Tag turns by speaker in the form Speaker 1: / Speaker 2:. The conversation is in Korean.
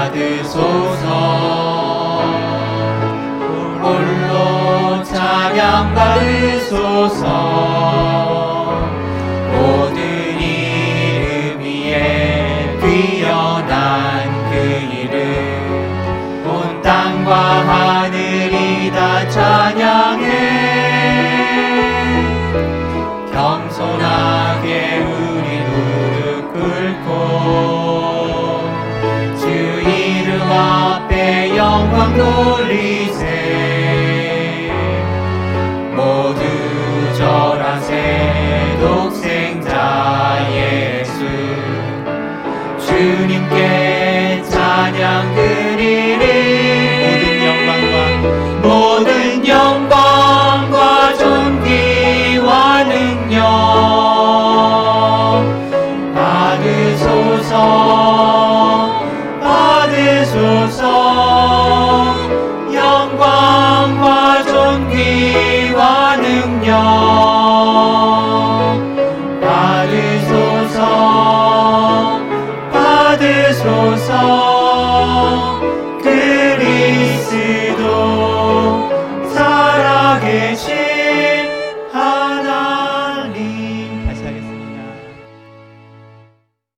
Speaker 1: 받으소서. 홀로 찬양 받으소서. 모든 이름 위에 뛰어난 그 이름 온 땅과 하늘이 다 찬양해 주님께 찬양 드리리. 모든 영광과 모든 영광과 존귀와 능력 받으소서 받으소서. 영광과 존귀와 능력